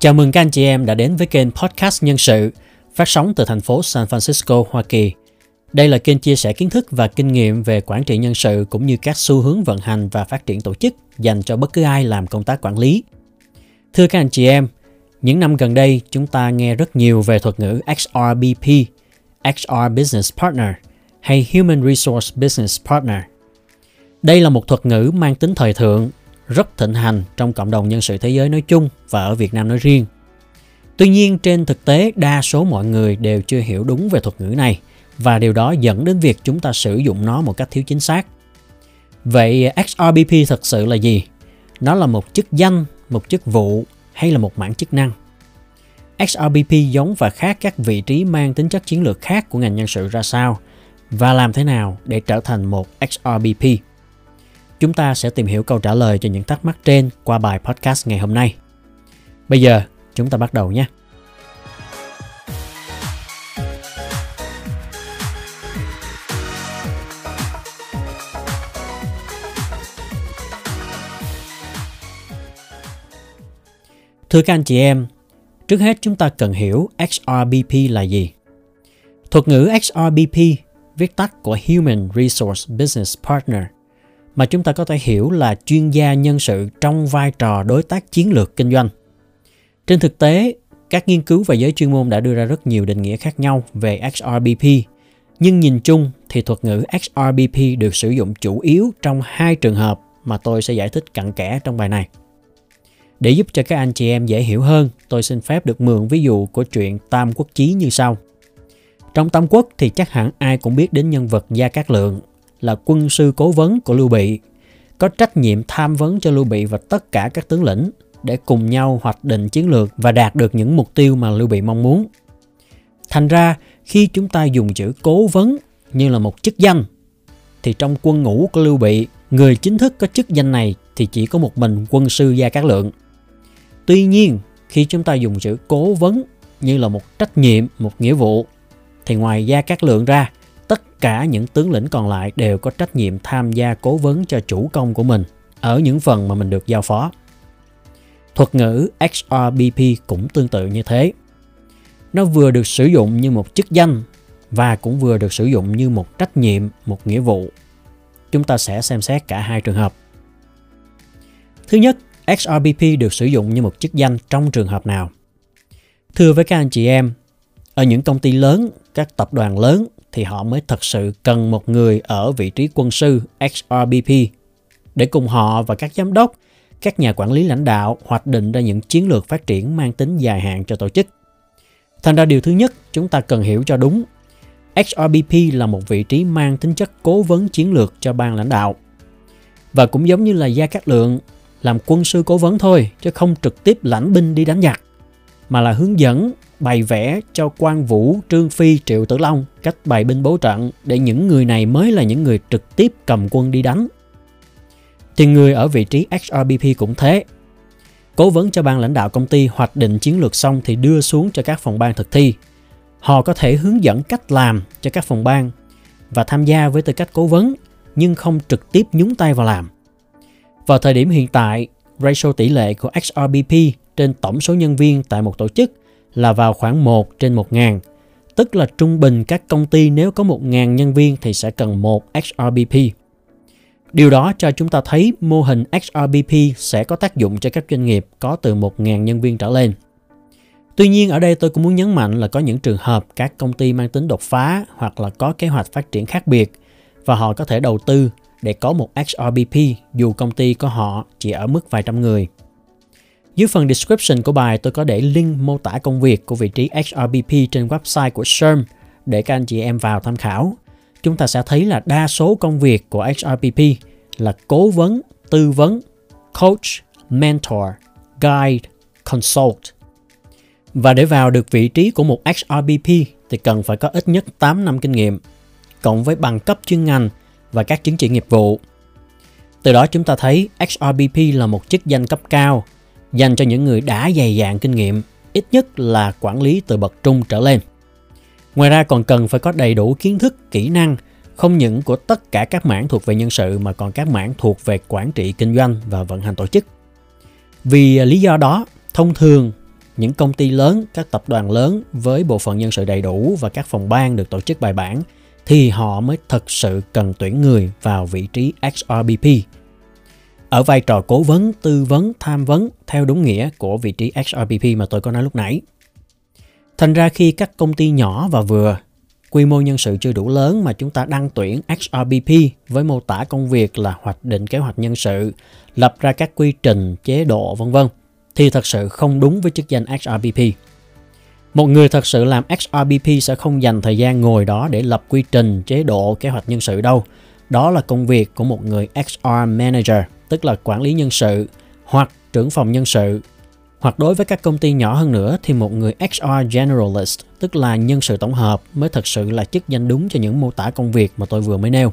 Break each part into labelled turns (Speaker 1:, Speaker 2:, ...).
Speaker 1: Chào mừng các anh chị em đã đến với kênh Podcast Nhân sự, phát sóng từ thành phố San Francisco, Hoa Kỳ. Đây là kênh chia sẻ kiến thức và kinh nghiệm về quản trị nhân sự cũng như các xu hướng vận hành và phát triển tổ chức dành cho bất cứ ai làm công tác quản lý. Thưa các anh chị em, những năm gần đây chúng ta nghe rất nhiều về thuật ngữ XRBP, HR Business Partner hay Human Resource Business Partner. Đây là một thuật ngữ mang tính thời thượng rất thịnh hành trong cộng đồng nhân sự thế giới nói chung và ở Việt Nam nói riêng. Tuy nhiên trên thực tế đa số mọi người đều chưa hiểu đúng về thuật ngữ này và điều đó dẫn đến việc chúng ta sử dụng nó một cách thiếu chính xác. Vậy XRBP thật sự là gì? Nó là một chức danh, một chức vụ hay là một mảng chức năng? XRBP giống và khác các vị trí mang tính chất chiến lược khác của ngành nhân sự ra sao và làm thế nào để trở thành một XRBP? Chúng ta sẽ tìm hiểu câu trả lời cho những thắc mắc trên qua bài podcast ngày hôm nay. Bây giờ, chúng ta bắt đầu nhé. Thưa các anh chị em, trước hết chúng ta cần hiểu XRBP là gì. Thuật ngữ XRBP viết tắt của Human Resource Business Partner – mà chúng ta có thể hiểu là chuyên gia nhân sự trong vai trò đối tác chiến lược kinh doanh. Trên thực tế, các nghiên cứu và giới chuyên môn đã đưa ra rất nhiều định nghĩa khác nhau về XRBP, nhưng nhìn chung thì thuật ngữ XRBP được sử dụng chủ yếu trong hai trường hợp mà tôi sẽ giải thích cặn kẽ trong bài này. Để giúp cho các anh chị em dễ hiểu hơn, tôi xin phép được mượn ví dụ của chuyện Tam Quốc Chí như sau. Trong Tam Quốc thì chắc hẳn ai cũng biết đến nhân vật Gia Cát Lượng là quân sư cố vấn của Lưu Bị, có trách nhiệm tham vấn cho Lưu Bị và tất cả các tướng lĩnh để cùng nhau hoạch định chiến lược và đạt được những mục tiêu mà Lưu Bị mong muốn. Thành ra, khi chúng ta dùng chữ cố vấn như là một chức danh, thì trong quân ngũ của Lưu Bị, người chính thức có chức danh này thì chỉ có một mình quân sư Gia Cát Lượng. Tuy nhiên, khi chúng ta dùng chữ cố vấn như là một trách nhiệm, một nghĩa vụ, thì ngoài Gia Cát Lượng ra, tất cả những tướng lĩnh còn lại đều có trách nhiệm tham gia cố vấn cho chủ công của mình ở những phần mà mình được giao phó. Thuật ngữ XRBP cũng tương tự như thế. Nó vừa được sử dụng như một chức danh và cũng vừa được sử dụng như một trách nhiệm, một nghĩa vụ. Chúng ta sẽ xem xét cả hai trường hợp. Thứ nhất, XRBP được sử dụng như một chức danh trong trường hợp nào? Thưa với các anh chị em, ở những công ty lớn, các tập đoàn lớn thì họ mới thật sự cần một người ở vị trí quân sư XRBP để cùng họ và các giám đốc, các nhà quản lý lãnh đạo hoạch định ra những chiến lược phát triển mang tính dài hạn cho tổ chức. Thành ra điều thứ nhất chúng ta cần hiểu cho đúng XRBP là một vị trí mang tính chất cố vấn chiến lược cho ban lãnh đạo. Và cũng giống như là Gia Cát Lượng làm quân sư cố vấn thôi chứ không trực tiếp lãnh binh đi đánh giặc mà là hướng dẫn bày vẽ cho quan vũ, trương phi, triệu tử long cách bày binh bố trận để những người này mới là những người trực tiếp cầm quân đi đánh. Thì người ở vị trí XRBP cũng thế. Cố vấn cho ban lãnh đạo công ty hoạch định chiến lược xong thì đưa xuống cho các phòng ban thực thi. Họ có thể hướng dẫn cách làm cho các phòng ban và tham gia với tư cách cố vấn nhưng không trực tiếp nhúng tay vào làm. Vào thời điểm hiện tại, ratio tỷ lệ của XRBP trên tổng số nhân viên tại một tổ chức là vào khoảng 1 trên 1 ngàn. tức là trung bình các công ty nếu có 1.000 nhân viên thì sẽ cần một XRBP. Điều đó cho chúng ta thấy mô hình XRBP sẽ có tác dụng cho các doanh nghiệp có từ 1.000 nhân viên trở lên. Tuy nhiên, ở đây tôi cũng muốn nhấn mạnh là có những trường hợp các công ty mang tính đột phá hoặc là có kế hoạch phát triển khác biệt và họ có thể đầu tư để có một XRBP dù công ty của họ chỉ ở mức vài trăm người. Dưới phần description của bài tôi có để link mô tả công việc của vị trí HRBP trên website của SHRM để các anh chị em vào tham khảo. Chúng ta sẽ thấy là đa số công việc của HRBP là cố vấn, tư vấn, coach, mentor, guide, consult. Và để vào được vị trí của một HRBP thì cần phải có ít nhất 8 năm kinh nghiệm, cộng với bằng cấp chuyên ngành và các chứng chỉ nghiệp vụ. Từ đó chúng ta thấy HRBP là một chức danh cấp cao dành cho những người đã dày dạn kinh nghiệm, ít nhất là quản lý từ bậc trung trở lên. Ngoài ra còn cần phải có đầy đủ kiến thức, kỹ năng, không những của tất cả các mảng thuộc về nhân sự mà còn các mảng thuộc về quản trị kinh doanh và vận hành tổ chức. Vì lý do đó, thông thường những công ty lớn, các tập đoàn lớn với bộ phận nhân sự đầy đủ và các phòng ban được tổ chức bài bản thì họ mới thật sự cần tuyển người vào vị trí XRBP. Ở vai trò cố vấn, tư vấn, tham vấn theo đúng nghĩa của vị trí hrbp mà tôi có nói lúc nãy. Thành ra khi các công ty nhỏ và vừa quy mô nhân sự chưa đủ lớn mà chúng ta đăng tuyển hrbp với mô tả công việc là hoạch định kế hoạch nhân sự, lập ra các quy trình, chế độ vân vân thì thật sự không đúng với chức danh hrbp. Một người thật sự làm hrbp sẽ không dành thời gian ngồi đó để lập quy trình, chế độ, kế hoạch nhân sự đâu. Đó là công việc của một người XR Manager, tức là quản lý nhân sự, hoặc trưởng phòng nhân sự. Hoặc đối với các công ty nhỏ hơn nữa thì một người HR Generalist, tức là nhân sự tổng hợp mới thật sự là chức danh đúng cho những mô tả công việc mà tôi vừa mới nêu.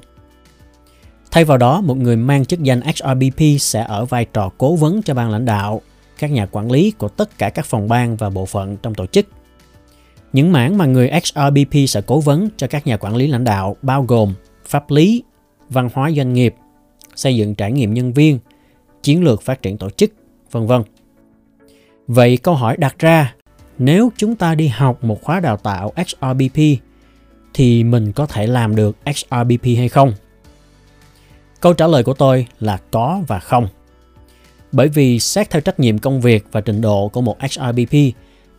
Speaker 1: Thay vào đó, một người mang chức danh HRBP sẽ ở vai trò cố vấn cho ban lãnh đạo, các nhà quản lý của tất cả các phòng ban và bộ phận trong tổ chức. Những mảng mà người HRBP sẽ cố vấn cho các nhà quản lý lãnh đạo bao gồm pháp lý, văn hóa doanh nghiệp, xây dựng trải nghiệm nhân viên, chiến lược phát triển tổ chức, vân vân. Vậy câu hỏi đặt ra, nếu chúng ta đi học một khóa đào tạo XRBP thì mình có thể làm được XRBP hay không? Câu trả lời của tôi là có và không. Bởi vì xét theo trách nhiệm công việc và trình độ của một XRBP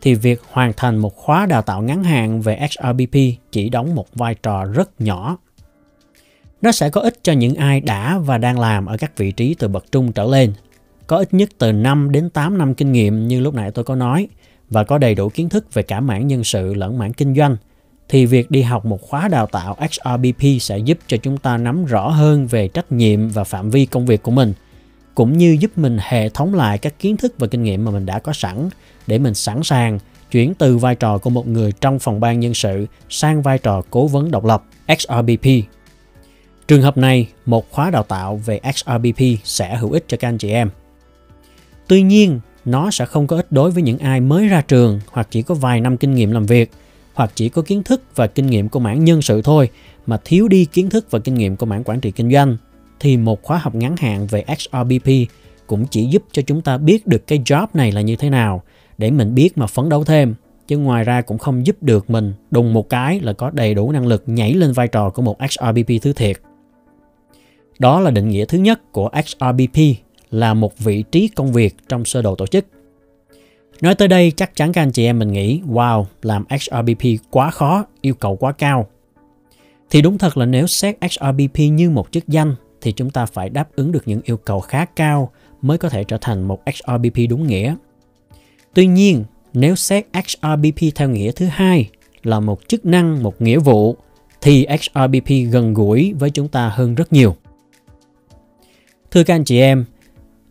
Speaker 1: thì việc hoàn thành một khóa đào tạo ngắn hạn về XRBP chỉ đóng một vai trò rất nhỏ. Nó sẽ có ích cho những ai đã và đang làm ở các vị trí từ bậc trung trở lên, có ít nhất từ 5 đến 8 năm kinh nghiệm như lúc nãy tôi có nói và có đầy đủ kiến thức về cả mảng nhân sự lẫn mảng kinh doanh thì việc đi học một khóa đào tạo XRBP sẽ giúp cho chúng ta nắm rõ hơn về trách nhiệm và phạm vi công việc của mình – cũng như giúp mình hệ thống lại các kiến thức và kinh nghiệm mà mình đã có sẵn để mình sẵn sàng chuyển từ vai trò của một người trong phòng ban nhân sự sang vai trò cố vấn độc lập XRBP. Trường hợp này, một khóa đào tạo về XRBP sẽ hữu ích cho các anh chị em. Tuy nhiên, nó sẽ không có ích đối với những ai mới ra trường hoặc chỉ có vài năm kinh nghiệm làm việc hoặc chỉ có kiến thức và kinh nghiệm của mảng nhân sự thôi mà thiếu đi kiến thức và kinh nghiệm của mảng quản trị kinh doanh thì một khóa học ngắn hạn về XRBP cũng chỉ giúp cho chúng ta biết được cái job này là như thế nào để mình biết mà phấn đấu thêm chứ ngoài ra cũng không giúp được mình đùng một cái là có đầy đủ năng lực nhảy lên vai trò của một XRBP thứ thiệt. Đó là định nghĩa thứ nhất của XRBP là một vị trí công việc trong sơ đồ tổ chức. Nói tới đây chắc chắn các anh chị em mình nghĩ wow, làm XRBP quá khó, yêu cầu quá cao. Thì đúng thật là nếu xét XRBP như một chức danh thì chúng ta phải đáp ứng được những yêu cầu khá cao mới có thể trở thành một XRBP đúng nghĩa. Tuy nhiên, nếu xét XRBP theo nghĩa thứ hai là một chức năng, một nghĩa vụ thì XRBP gần gũi với chúng ta hơn rất nhiều. Thưa các anh chị em,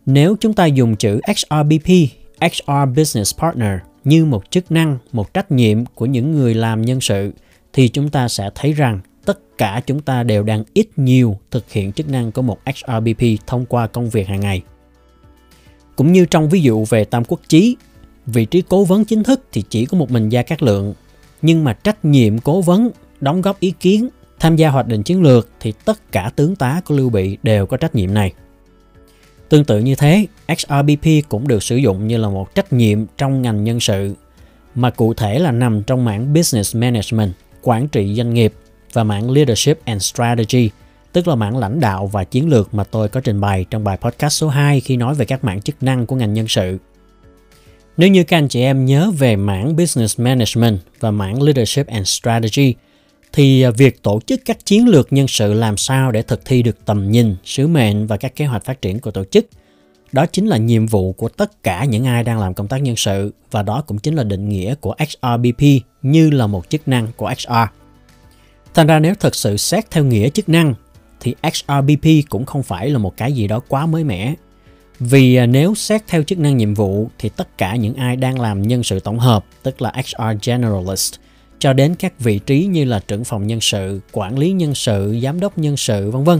Speaker 1: nếu chúng ta dùng chữ XRBP, hr Business Partner như một chức năng, một trách nhiệm của những người làm nhân sự thì chúng ta sẽ thấy rằng tất cả chúng ta đều đang ít nhiều thực hiện chức năng của một XRBP thông qua công việc hàng ngày. Cũng như trong ví dụ về Tam Quốc Chí, vị trí cố vấn chính thức thì chỉ có một mình Gia Cát Lượng, nhưng mà trách nhiệm cố vấn, đóng góp ý kiến, tham gia hoạch định chiến lược thì tất cả tướng tá của Lưu Bị đều có trách nhiệm này. Tương tự như thế, XRBP cũng được sử dụng như là một trách nhiệm trong ngành nhân sự, mà cụ thể là nằm trong mảng Business Management, quản trị doanh nghiệp và mảng Leadership and Strategy, tức là mảng lãnh đạo và chiến lược mà tôi có trình bày trong bài podcast số 2 khi nói về các mảng chức năng của ngành nhân sự. Nếu như các anh chị em nhớ về mảng Business Management và mảng Leadership and Strategy, thì à, việc tổ chức các chiến lược nhân sự làm sao để thực thi được tầm nhìn, sứ mệnh và các kế hoạch phát triển của tổ chức đó chính là nhiệm vụ của tất cả những ai đang làm công tác nhân sự và đó cũng chính là định nghĩa của XRBP như là một chức năng của HR Thành ra nếu thật sự xét theo nghĩa chức năng thì XRBP cũng không phải là một cái gì đó quá mới mẻ. Vì à, nếu xét theo chức năng nhiệm vụ thì tất cả những ai đang làm nhân sự tổng hợp, tức là HR Generalist, cho đến các vị trí như là trưởng phòng nhân sự, quản lý nhân sự, giám đốc nhân sự, vân vân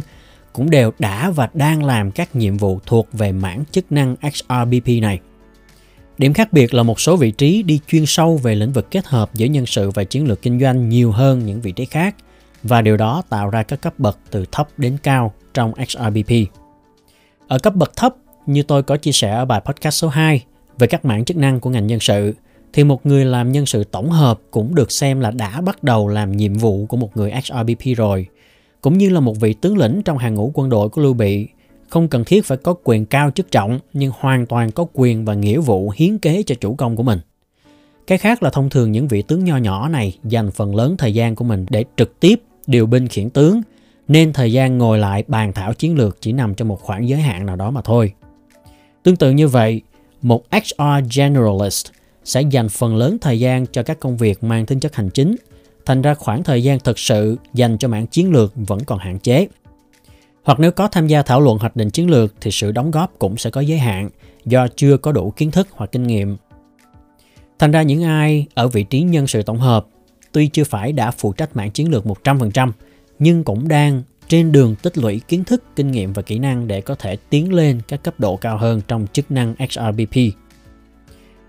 Speaker 1: cũng đều đã và đang làm các nhiệm vụ thuộc về mảng chức năng XRBP này. Điểm khác biệt là một số vị trí đi chuyên sâu về lĩnh vực kết hợp giữa nhân sự và chiến lược kinh doanh nhiều hơn những vị trí khác và điều đó tạo ra các cấp bậc từ thấp đến cao trong XRBP. Ở cấp bậc thấp, như tôi có chia sẻ ở bài podcast số 2 về các mảng chức năng của ngành nhân sự, thì một người làm nhân sự tổng hợp cũng được xem là đã bắt đầu làm nhiệm vụ của một người HRBP rồi. Cũng như là một vị tướng lĩnh trong hàng ngũ quân đội của Lưu Bị, không cần thiết phải có quyền cao chức trọng nhưng hoàn toàn có quyền và nghĩa vụ hiến kế cho chủ công của mình. Cái khác là thông thường những vị tướng nho nhỏ này dành phần lớn thời gian của mình để trực tiếp điều binh khiển tướng, nên thời gian ngồi lại bàn thảo chiến lược chỉ nằm trong một khoảng giới hạn nào đó mà thôi. Tương tự như vậy, một HR Generalist sẽ dành phần lớn thời gian cho các công việc mang tính chất hành chính, thành ra khoảng thời gian thực sự dành cho mảng chiến lược vẫn còn hạn chế. Hoặc nếu có tham gia thảo luận hoạch định chiến lược thì sự đóng góp cũng sẽ có giới hạn do chưa có đủ kiến thức hoặc kinh nghiệm. Thành ra những ai ở vị trí nhân sự tổng hợp tuy chưa phải đã phụ trách mảng chiến lược 100% nhưng cũng đang trên đường tích lũy kiến thức, kinh nghiệm và kỹ năng để có thể tiến lên các cấp độ cao hơn trong chức năng XRBP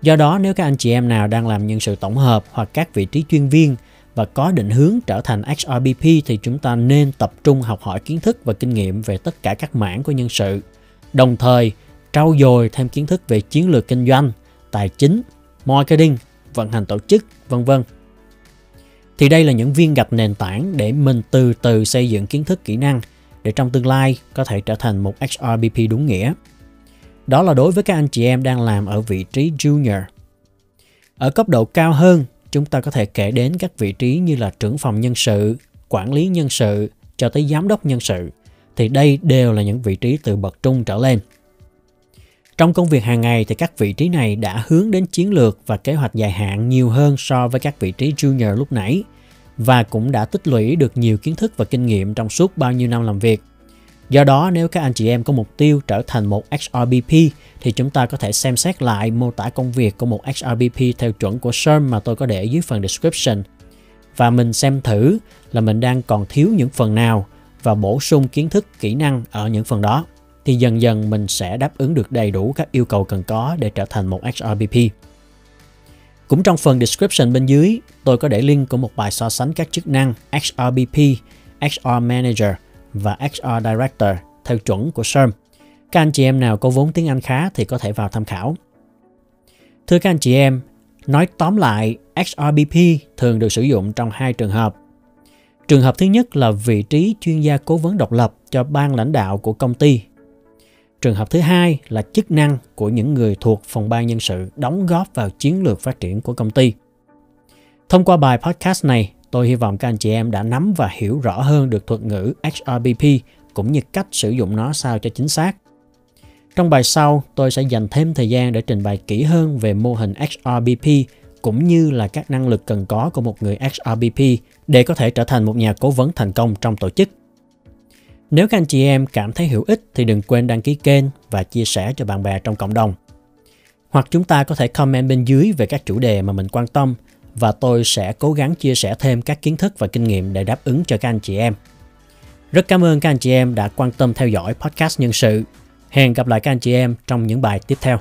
Speaker 1: Do đó, nếu các anh chị em nào đang làm nhân sự tổng hợp hoặc các vị trí chuyên viên và có định hướng trở thành HRBP thì chúng ta nên tập trung học hỏi kiến thức và kinh nghiệm về tất cả các mảng của nhân sự. Đồng thời, trau dồi thêm kiến thức về chiến lược kinh doanh, tài chính, marketing, vận hành tổ chức, vân vân. Thì đây là những viên gạch nền tảng để mình từ từ xây dựng kiến thức kỹ năng để trong tương lai có thể trở thành một HRBP đúng nghĩa. Đó là đối với các anh chị em đang làm ở vị trí junior. Ở cấp độ cao hơn, chúng ta có thể kể đến các vị trí như là trưởng phòng nhân sự, quản lý nhân sự cho tới giám đốc nhân sự. Thì đây đều là những vị trí từ bậc trung trở lên. Trong công việc hàng ngày thì các vị trí này đã hướng đến chiến lược và kế hoạch dài hạn nhiều hơn so với các vị trí junior lúc nãy và cũng đã tích lũy được nhiều kiến thức và kinh nghiệm trong suốt bao nhiêu năm làm việc. Do đó, nếu các anh chị em có mục tiêu trở thành một HRBP thì chúng ta có thể xem xét lại mô tả công việc của một HRBP theo chuẩn của SERM mà tôi có để dưới phần description. Và mình xem thử là mình đang còn thiếu những phần nào và bổ sung kiến thức, kỹ năng ở những phần đó. Thì dần dần mình sẽ đáp ứng được đầy đủ các yêu cầu cần có để trở thành một HRBP. Cũng trong phần description bên dưới, tôi có để link của một bài so sánh các chức năng HRBP, HR Manager và HR Director theo chuẩn của SERM. Các anh chị em nào có vốn tiếng Anh khá thì có thể vào tham khảo. Thưa các anh chị em, nói tóm lại, HRBP thường được sử dụng trong hai trường hợp. Trường hợp thứ nhất là vị trí chuyên gia cố vấn độc lập cho ban lãnh đạo của công ty. Trường hợp thứ hai là chức năng của những người thuộc phòng ban nhân sự đóng góp vào chiến lược phát triển của công ty. Thông qua bài podcast này, Tôi hy vọng các anh chị em đã nắm và hiểu rõ hơn được thuật ngữ HRBP cũng như cách sử dụng nó sao cho chính xác. Trong bài sau, tôi sẽ dành thêm thời gian để trình bày kỹ hơn về mô hình HRBP cũng như là các năng lực cần có của một người HRBP để có thể trở thành một nhà cố vấn thành công trong tổ chức. Nếu các anh chị em cảm thấy hữu ích thì đừng quên đăng ký kênh và chia sẻ cho bạn bè trong cộng đồng. Hoặc chúng ta có thể comment bên dưới về các chủ đề mà mình quan tâm và tôi sẽ cố gắng chia sẻ thêm các kiến thức và kinh nghiệm để đáp ứng cho các anh chị em. Rất cảm ơn các anh chị em đã quan tâm theo dõi podcast nhân sự. Hẹn gặp lại các anh chị em trong những bài tiếp theo.